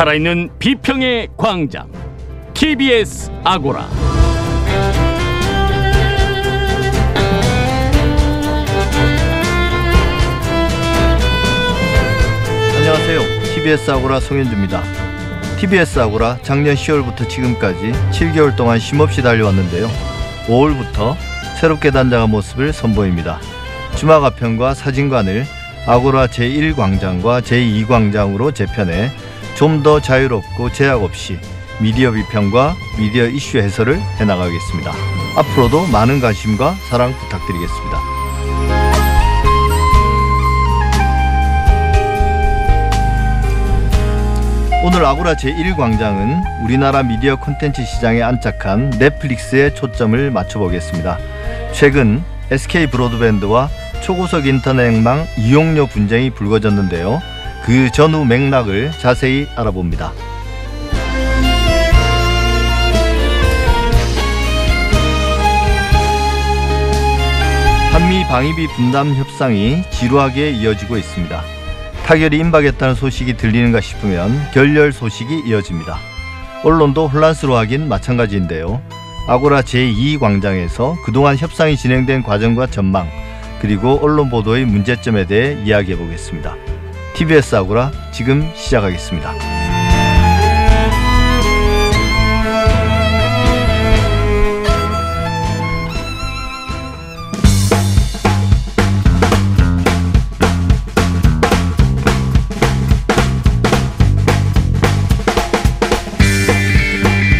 살아있는 비평의 광장 TBS 아고라 안녕하세요. TBS 아고라 송현주입니다. TBS 아고라 작년 10월부터 지금까지 7개월 동안 쉼없이 달려왔는데요. 5월부터 새롭게 단장한 모습을 선보입니다. 주막 아편과 사진관을 아고라 제1광장과 제2광장으로 재편해 좀 더 자유롭고 제약 없이 미디어 비평과 미디어 이슈 해설을 해나가겠습니다. 앞으로도 많은 관심과 사랑 부탁드리겠습니다. 오늘 아고라 제1광장은 우리나라 미디어 콘텐츠 시장에 안착한 넷플릭스에 초점을 맞춰보겠습니다. 최근 SK 브로드밴드와 초고속 인터넷망 이용료 분쟁이 불거졌는데요. 그 전후 맥락을 자세히 알아봅니다. 한미 방위비 분담 협상이 지루하게 이어지고 있습니다. 타결이 임박했다는 소식이 들리는가 싶으면 결렬 소식이 이어집니다. 언론도 혼란스러워하긴 마찬가지인데요. 아고라 제2광장에서 그동안 협상이 진행된 과정과 전망, 그리고 언론 보도의 문제점에 대해 이야기해 보겠습니다. TBS 아고라 지금 시작하겠습니다.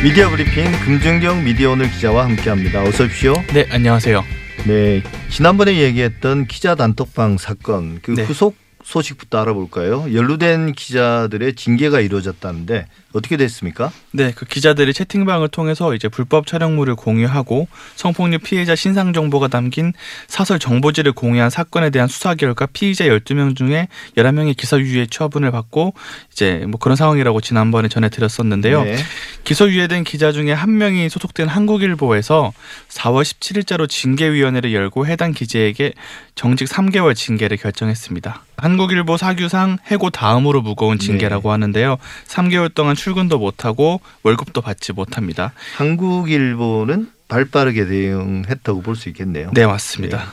미디어 브리핑 금준경 미디어 오늘 기자와 함께합니다. 어서 오십시오. 네, 안녕하세요. 네, 지난번에 얘기했던 기자 단톡방 사건 그 네. 후속 소식부터 알아볼까요? 연루된 기자들의 징계가 이루어졌다는데 어떻게 됐습니까? 네, 그 기자들이 채팅방을 통해서 이제 불법 촬영물을 공유하고 성폭력 피해자 신상 정보가 담긴 사설 정보지를 공유한 사건에 대한 수사 결과 피의자 12명 중에 11명이 기소유예 처분을 받고 이제 뭐 그런 상황이라고 지난번에 전해 드렸었는데요. 네. 기소유예된 기자 중에 한 명이 소속된 한국일보에서 4월 17일자로 징계위원회를 열고 해당 기자에게 정직 3개월 징계를 결정했습니다. 한국일보 사규상 해고 다음으로 무거운 징계라고 하는데요. 3개월 동안 출근도 못하고 월급도 받지 못합니다. 한국일보는 발빠르게 대응했다고 볼 수 있겠네요. 네, 맞습니다.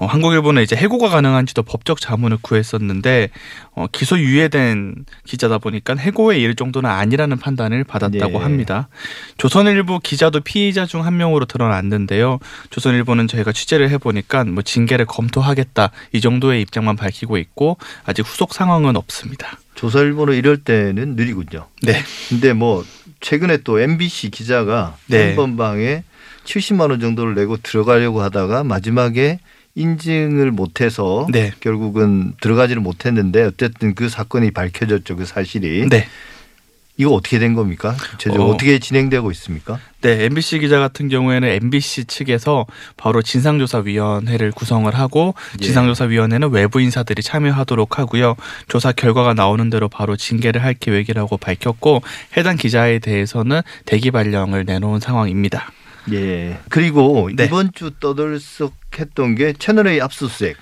어, 한국일보는 이제 해고가 가능한지도 법적 자문을 구했었는데 어, 기소 유예된 기자다 보니까 해고에 이를 정도는 아니라는 판단을 받았다고 네. 합니다. 조선일보 기자도 피의자 중 한 명으로 드러났는데요. 조선일보는 저희가 취재를 해보니까 뭐 징계를 검토하겠다 이 정도의 입장만 밝히고 있고 아직 후속 상황은 없습니다. 조선일보는 이럴 때는 느리군요. 네, 근데 뭐 최근에 또 MBC 기자가 네. 한 번방에 70만 원 정도를 내고 들어가려고 하다가 마지막에 인증을 못해서 네. 결국은 들어가지를 못했는데 어쨌든 그 사건이 밝혀졌죠 그 사실이 네. 이거 어떻게 된 겁니까? 구체적으로 어. 어. 떻게 진행되고 있습니까? 네, MBC 기자 같은 경우에는 MBC 측에서 바로 진상조사위원회를 구성을 하고 예. 진상조사위원회는 외부 인사들이 참여하도록 하고요. 조사 결과가 나오는 대로 바로 징계를 할 계획이라고 밝혔고 해당 기자에 대해서는 대기 발령을 내놓은 상황입니다. 예. 그리고 네. 이번 주 떠들썩했던 게 채널 A 압수수색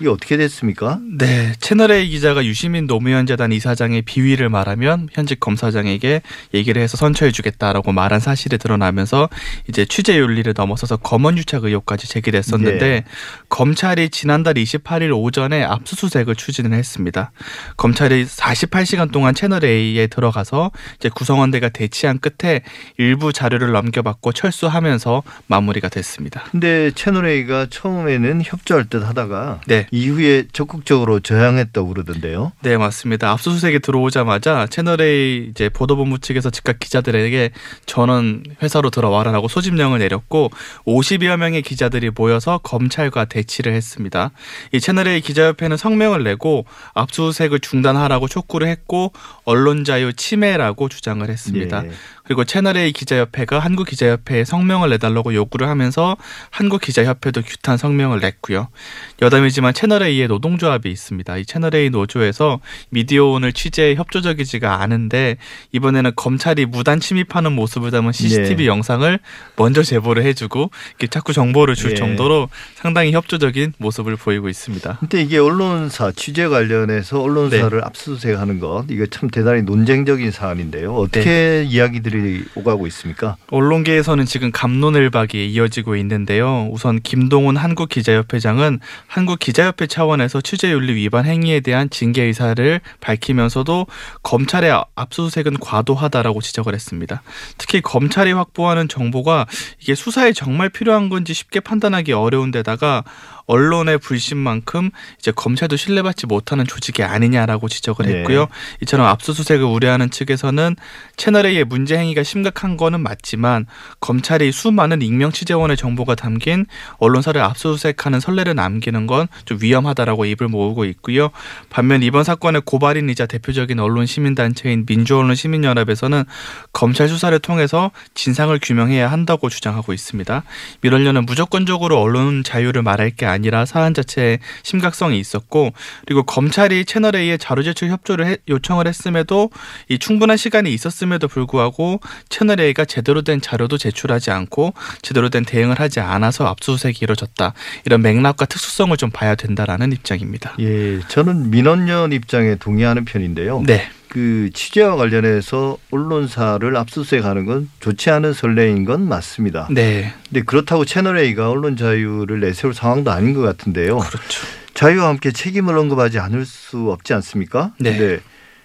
이게 어떻게 됐습니까? 네, 채널A 기자가 유시민 노무현 재단 이사장의 비위를 말하면 현직 검사장에게 얘기를 해서 선처해주겠다라고 말한 사실이 드러나면서 이제 취재 윤리를 넘어서서 검언 유착 의혹까지 제기됐었는데 네. 검찰이 지난달 28일 오전에 압수수색을 추진을 했습니다. 검찰이 48시간 동안 채널A에 들어가서 이제 구성원들과 대치한 끝에 일부 자료를 넘겨받고 철수하면서 마무리가 됐습니다. 근데 채널 A가 처음에는 협조할 듯 하다가 네. 이후에 적극적으로 저항했다고 그러던데요. 네, 맞습니다. 압수수색이 들어오자마자 채널A 이제 보도본부 측에서 즉각 기자들에게 전원 회사로 들어와라라고 소집령을 내렸고 50여 명의 기자들이 모여서 검찰과 대치를 했습니다. 이 채널A 기자협회는 성명을 내고 압수수색을 중단하라고 촉구를 했고 언론 자유 침해라고 주장을 했습니다. 예. 그리고 채널A 기자협회가 한국기자협회에 성명을 내달라고 요구를 하면서 한국기자협회도 규탄 성명을 냈고요. 여담이지만 채널A의 노동조합이 있습니다. 이 채널A 노조에서 미디어온을 취재에 협조적이지가 않은데 이번에는 검찰이 무단 침입하는 모습을 담은 CCTV 네. 영상을 먼저 제보를 해주고 이렇게 자꾸 정보를 줄 예. 정도로 상당히 협조적인 모습을 보이고 있습니다. 근데 이게 언론사 취재 관련해서 언론사를 네. 압수수색하는 것 이거 참 대단히 논쟁적인 사안인데요. 어떻게 네. 이야기들이 오가고 있습니까? 언론계에서는 지금 감론을박이 이어지고 있는데요. 우선 김동훈 한국기자협회장은 한국기자협회 차원에서 취재윤리 위반 행위에 대한 징계 의사를 밝히면서도 검찰의 압수수색은 과도하다라고 지적을 했습니다. 특히 검찰이 확보하는 정보가 이게 수사에 정말 필요한 건지 쉽게 판단하기 어려운 데다가 언론의 불신만큼 이제 검찰도 신뢰받지 못하는 조직이 아니냐라고 지적을 네. 했고요. 이처럼 압수수색을 우려하는 측에서는 채널A의 문제 행위가 심각한 거는 맞지만 검찰이 수많은 익명 취재원의 정보가 담긴 언론사를 압수수색하는 선례를 남기는 건 좀 위험하다라고 입을 모으고 있고요. 반면 이번 사건의 고발인이자 대표적인 언론 시민 단체인 민주언론 시민연합에서는 검찰 수사를 통해서 진상을 규명해야 한다고 주장하고 있습니다. 이러려는 무조건적으로 언론 자유를 말할 게 아니라 사안 자체에 심각성이 있었고 그리고 검찰이 채널 A에 자료 제출 협조를 해- 요청을 했음에도 이 충분한 시간이 있었음에도 불구하고 채널 A가 제대로 된 자료도 제출하지 않고 제대로 된 대응을 하지 않아서 압수수색이 이루어졌다. 이런 맥락과 특수성을 좀 봐야 된다라는 입장입니다. 예, 저는 민원연 입장에 동의하는 편인데요. 네. 그 취재와 관련해서 언론사를 압수수색하는 건 좋지 않은 선례인 건 맞습니다. 네. 근데 그렇다고 채널 A가 언론 자유를 내세울 상황도 아닌 것 같은데요. 그렇죠. 자유와 함께 책임을 언급하지 않을 수 없지 않습니까? 네.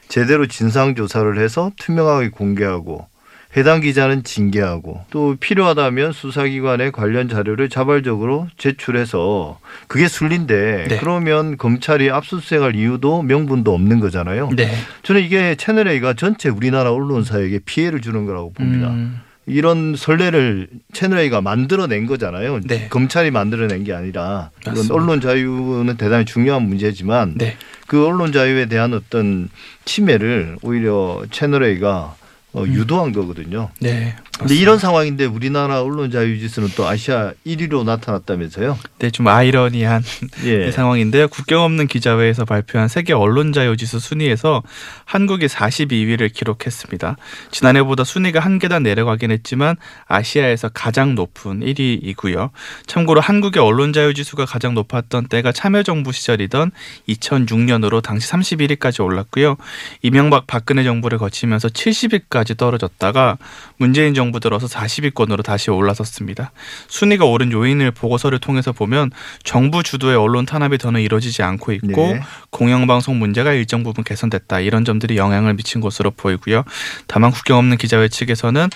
제대로 진상 조사를 해서 투명하게 공개하고 해당 기자는 징계하고 또 필요하다면 수사기관에 관련 자료를 자발적으로 제출해서 그게 순리인데 네. 그러면 검찰이 압수수색할 이유도 명분도 없는 거잖아요. 네. 저는 이게 채널 A가 전체 우리나라 언론사에게 피해를 주는 거라고 봅니다. 음, 이런 선례를 채널 A가 만들어낸 거잖아요. 네. 검찰이 만들어낸 게 아니라. 언론 자유는 대단히 중요한 문제지만 네. 그 언론 자유에 대한 어떤 침해를 오히려 채널 A가 어, 음. 유도한 거거든요. 네. 근데 이런 상황인데 우리나라 언론 자유 지수는 또 아시아 1위로 나타났다면서요? 네, 좀 아이러니한 예. 이 상황인데요. 국경 없는 기자회에서 발표한 세계 언론 자유 지수 순위에서 한국이 42위를 기록했습니다. 지난해보다 순위가 한 계단 내려가긴 했지만 아시아에서 가장 높은 1위이고요. 참고로 한국의 언론 자유 지수가 가장 높았던 때가 참여정부 시절이던 2006년으로 당시 31위까지 올랐고요. 이명박 박근혜 정부를 거치면서 70위까지 떨어졌다가 문재인 정부 들어서 40위권으로 다시 올라섰습니다. 순위가 오른 요인을 보고서를 통해서 보면 정부 주도의 언론 탄압이 더는 이루어지지 않고 있고 네. 공영방송 문제가 일정 부분 개선됐다 이런 점들이 영향을 미친 것으로 보이고요. 다만 국경 없는 기자회 측에서는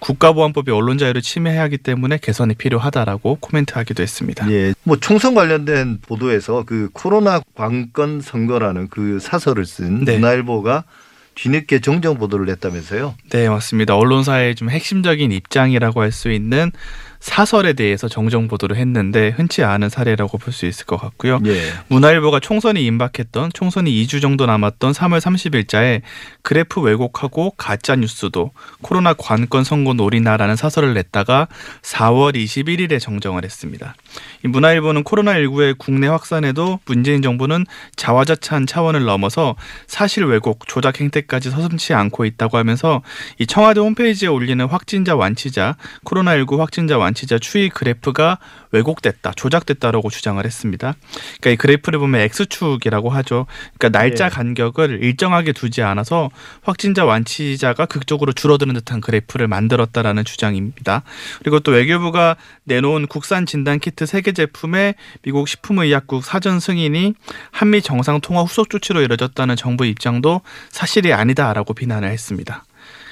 국가보안법이 언론 자유를 침해하기 때문에 개선이 필요하다라고 코멘트하기도 했습니다. 예. 뭐 총선 관련된 보도에서 그 코로나 관건 선거라는 그 사설을 쓴 네. 문화일보가 뒤늦게 정정 보도를 냈다면서요? 네, 맞습니다. 언론사의 좀 핵심적인 입장이라고 할 수 있는 사설에 대해서 정정 보도를 했는데 흔치 않은 사례라고 볼 수 있을 것 같고요. 예. 문화일보가 총선이 임박했던 총선이 2주 정도 남았던 3월 30일자에 그래프 왜곡하고 가짜 뉴스도 코로나 관건 선거 놀이나라는 사설을 냈다가 4월 21일에 정정을 했습니다. 이 문화일보는 코로나19의 국내 확산에도 문재인 정부는 자화자찬 차원을 넘어서 사실 왜곡, 조작 행태까지 서슴치 않고 있다고 하면서 이 청와대 홈페이지에 올리는 확진자 완치자, 코로나19 확진자 완치자 추이 그래프가 왜곡됐다, 조작됐다라고 주장을 했습니다. 그러니까 이 그래프를 보면 X축이라고 하죠. 그러니까 날짜 예. 간격을 일정하게 두지 않아서 확진자 완치자가 극적으로 줄어드는 듯한 그래프를 만들었다라는 주장입니다. 그리고 또 외교부가 내놓은 국산 진단 키트 세 개 제품의 미국 식품의약국 사전 승인이 한미 정상 통화 후속 조치로 이뤄졌다는 정부 입장도 사실이 아니다라고 비난을 했습니다.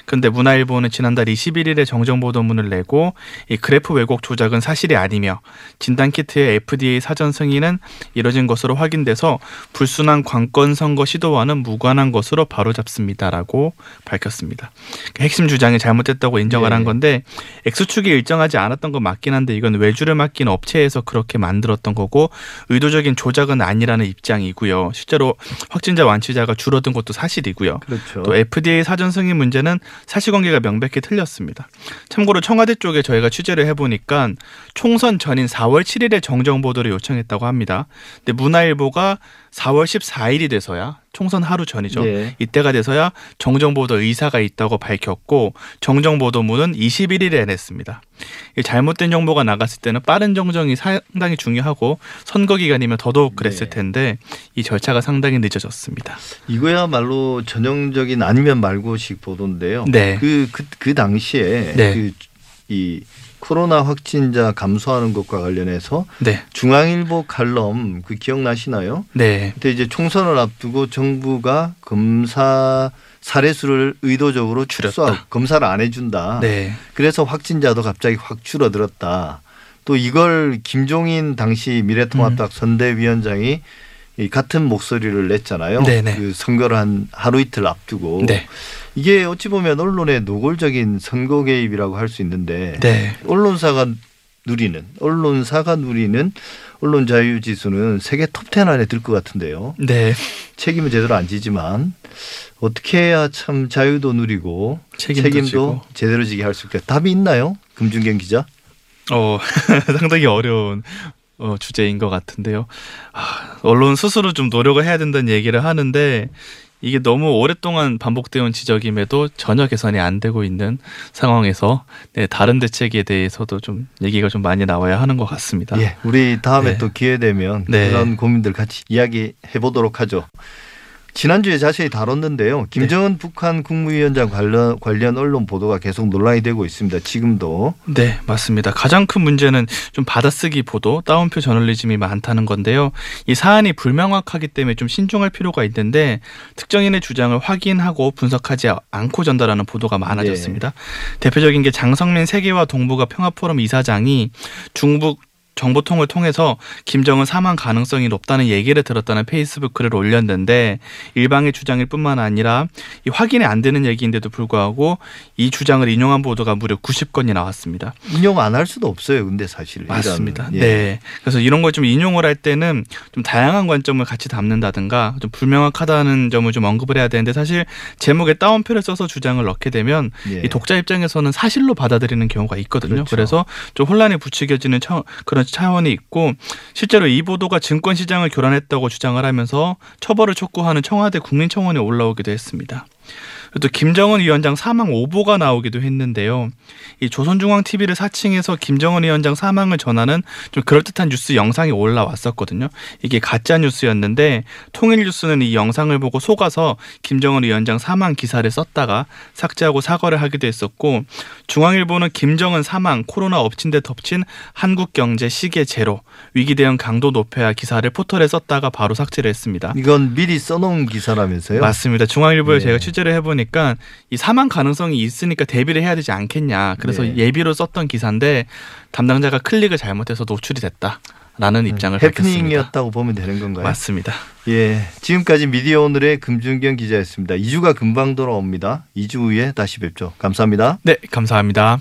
근데 문화일보는 지난달 21일에 정정 보도문을 내고 이 그래프 왜곡 조작은 사실이 아니며 진단 키트의 FDA 사전 승인은 이뤄진 것으로 확인돼서 불순한 관건 선거 시도와는 무관한 것으로 바로잡습니다라고 밝혔습니다. 그 핵심 주장이 잘못됐다고 인정을 네. 한 건데 X축이 일정하지 않았던 건 맞긴 한데 이건 외주를 맡긴 업체에서 그렇게 만들었던 거고 의도적인 조작은 아니라는 입장이고요. 실제로 확진자 완치자가 줄어든 것도 사실이고요. 그렇죠. 또 FDA 사전 승인 문제는 사실관계가 명백히 틀렸습니다. 참고로 청와대 쪽에 저희가 취재를 해보니까 총선 전인 4월 7일에 정정 보도를 요청했다고 합니다. 근데 문화일보가 4월 14일이 돼서야 총선 하루 전이죠. 예. 이때가 돼서야 정정보도 의사가 있다고 밝혔고 정정보도문은 21일에 냈습니다. 이 잘못된 정보가 나갔을 때는 빠른 정정이 상당히 중요하고 선거 기간이면 더더욱 그랬을 네. 텐데 이 절차가 상당히 늦어졌습니다. 이거야말로 전형적인 아니면 말고식 보도인데요. 네. 그, 그, 그 당시에 네. 그이 코로나 확진자 감소하는 것과 관련해서 네, 중앙일보 칼럼 그 기억나시나요? 네, 그때 이제 총선을 앞두고 정부가 검사 사례 수를 의도적으로 줄였다. 축소하고 검사를 안 해준다. 네, 그래서 확진자도 갑자기 확 줄어들었다. 또 이걸 김종인 당시 미래통합당 선대위원장이 이 같은 목소리를 냈잖아요. 음. 네네. 그 선거를 한 하루 이틀 앞두고 네, 이게 어찌 보면 언론의 노골적인 선거 개입이라고 할 수 있는데 네, 언론사가 누리는 언론사가 누리는 언론 자유 지수는 세계 톱10 안에 들 것 같은데요. 네. 책임은 제대로 안 지지만 어떻게 해야 참 자유도 누리고 책임도 책임도. 제대로 지게 할 수 있을까? 답이 있나요? 금준경 기자? 어, 상당히 어려운 어, 주제인 것 같은데요. 아, 언론 스스로 좀 노력을 해야 된다는 얘기를 하는데 이게 너무 오랫동안 반복되어 온 지적임에도 전혀 개선이 안 되고 있는 상황에서 네, 다른 대책에 대해서도 좀 얘기가 좀 많이 나와야 하는 것 같습니다. 예, 우리 다음에 네. 또 기회 되면 네. 그런 고민들 같이 이야기해 보도록 하죠. 지난주에 자세히 다뤘는데요. 김정은 북한 국무위원장 관련, 관련 언론 보도가 계속 논란이 되고 있습니다. 지금도. 네, 맞습니다. 가장 큰 문제는 좀 받아쓰기 보도, 따옴표 저널리즘이 많다는 건데요. 이 사안이 불명확하기 때문에 좀 신중할 필요가 있는데 특정인의 주장을 확인하고 분석하지 않고 전달하는 보도가 많아졌습니다. 대표적인 게 장성민 세계화 동북아 평화포럼 이사장이 중북 정보통을 통해서 김정은 사망 가능성이 높다는 얘기를 들었다는 페이스북 글을 올렸는데 일방의 주장일 뿐만 아니라 이 확인이 안 되는 얘기인데도 불구하고 이 주장을 인용한 보도가 무려 90건이 나왔습니다. 인용 안 할 수도 없어요. 근데 사실. 맞습니다. 예. 네. 그래서 이런 걸 좀 인용을 할 때는 좀 다양한 관점을 같이 담는다든가 좀 불명확하다는 점을 좀 언급을 해야 되는데 사실 제목에 따옴표를 써서 주장을 넣게 되면 예. 이 독자 입장에서는 사실로 받아들이는 경우가 있거든요. 그렇죠. 그래서좀 혼란이 부추겨지는 차, 그런 차원이 있고 실제로 이 보도가 증권 시장을 교란했다고 주장을 하면서 처벌을 촉구하는 청와대 국민청원에 올라오기도 했습니다. 또 김정은 위원장 사망 오보가 나오기도 했는데요. 이 조선중앙 TV를 사칭해서 김정은 위원장 사망을 전하는 좀 그럴듯한 뉴스 영상이 올라왔었거든요. 이게 가짜 뉴스였는데 통일뉴스는 이 영상을 보고 속아서 김정은 위원장 사망 기사를 썼다가 삭제하고 사과를 하기도 했었고 중앙일보는 김정은 사망 코로나 엎친 데 덮친 한국 경제 시계 제로 위기 대응 강도 높여야 기사를 포털에 썼다가 바로 삭제를 했습니다. 이건 미리 써놓은 기사라면서요? 맞습니다. 중앙일보에 네. 제가 취재를 해 보니까 이 사망 가능성이 있으니까 대비를 해야 되지 않겠냐. 그래서 네. 예비로 썼던 기사인데 담당자가 클릭을 잘못해서 노출이 됐다 라는 입장을 밝혔습니다. 음, 해프닝이었다고 보면 되는 건가요? 맞습니다. 예. 지금까지 미디어 오늘의 금준경 기자였습니다. 2주가 금방 돌아옵니다. 2주 후에 다시 뵙죠. 감사합니다. 네, 감사합니다.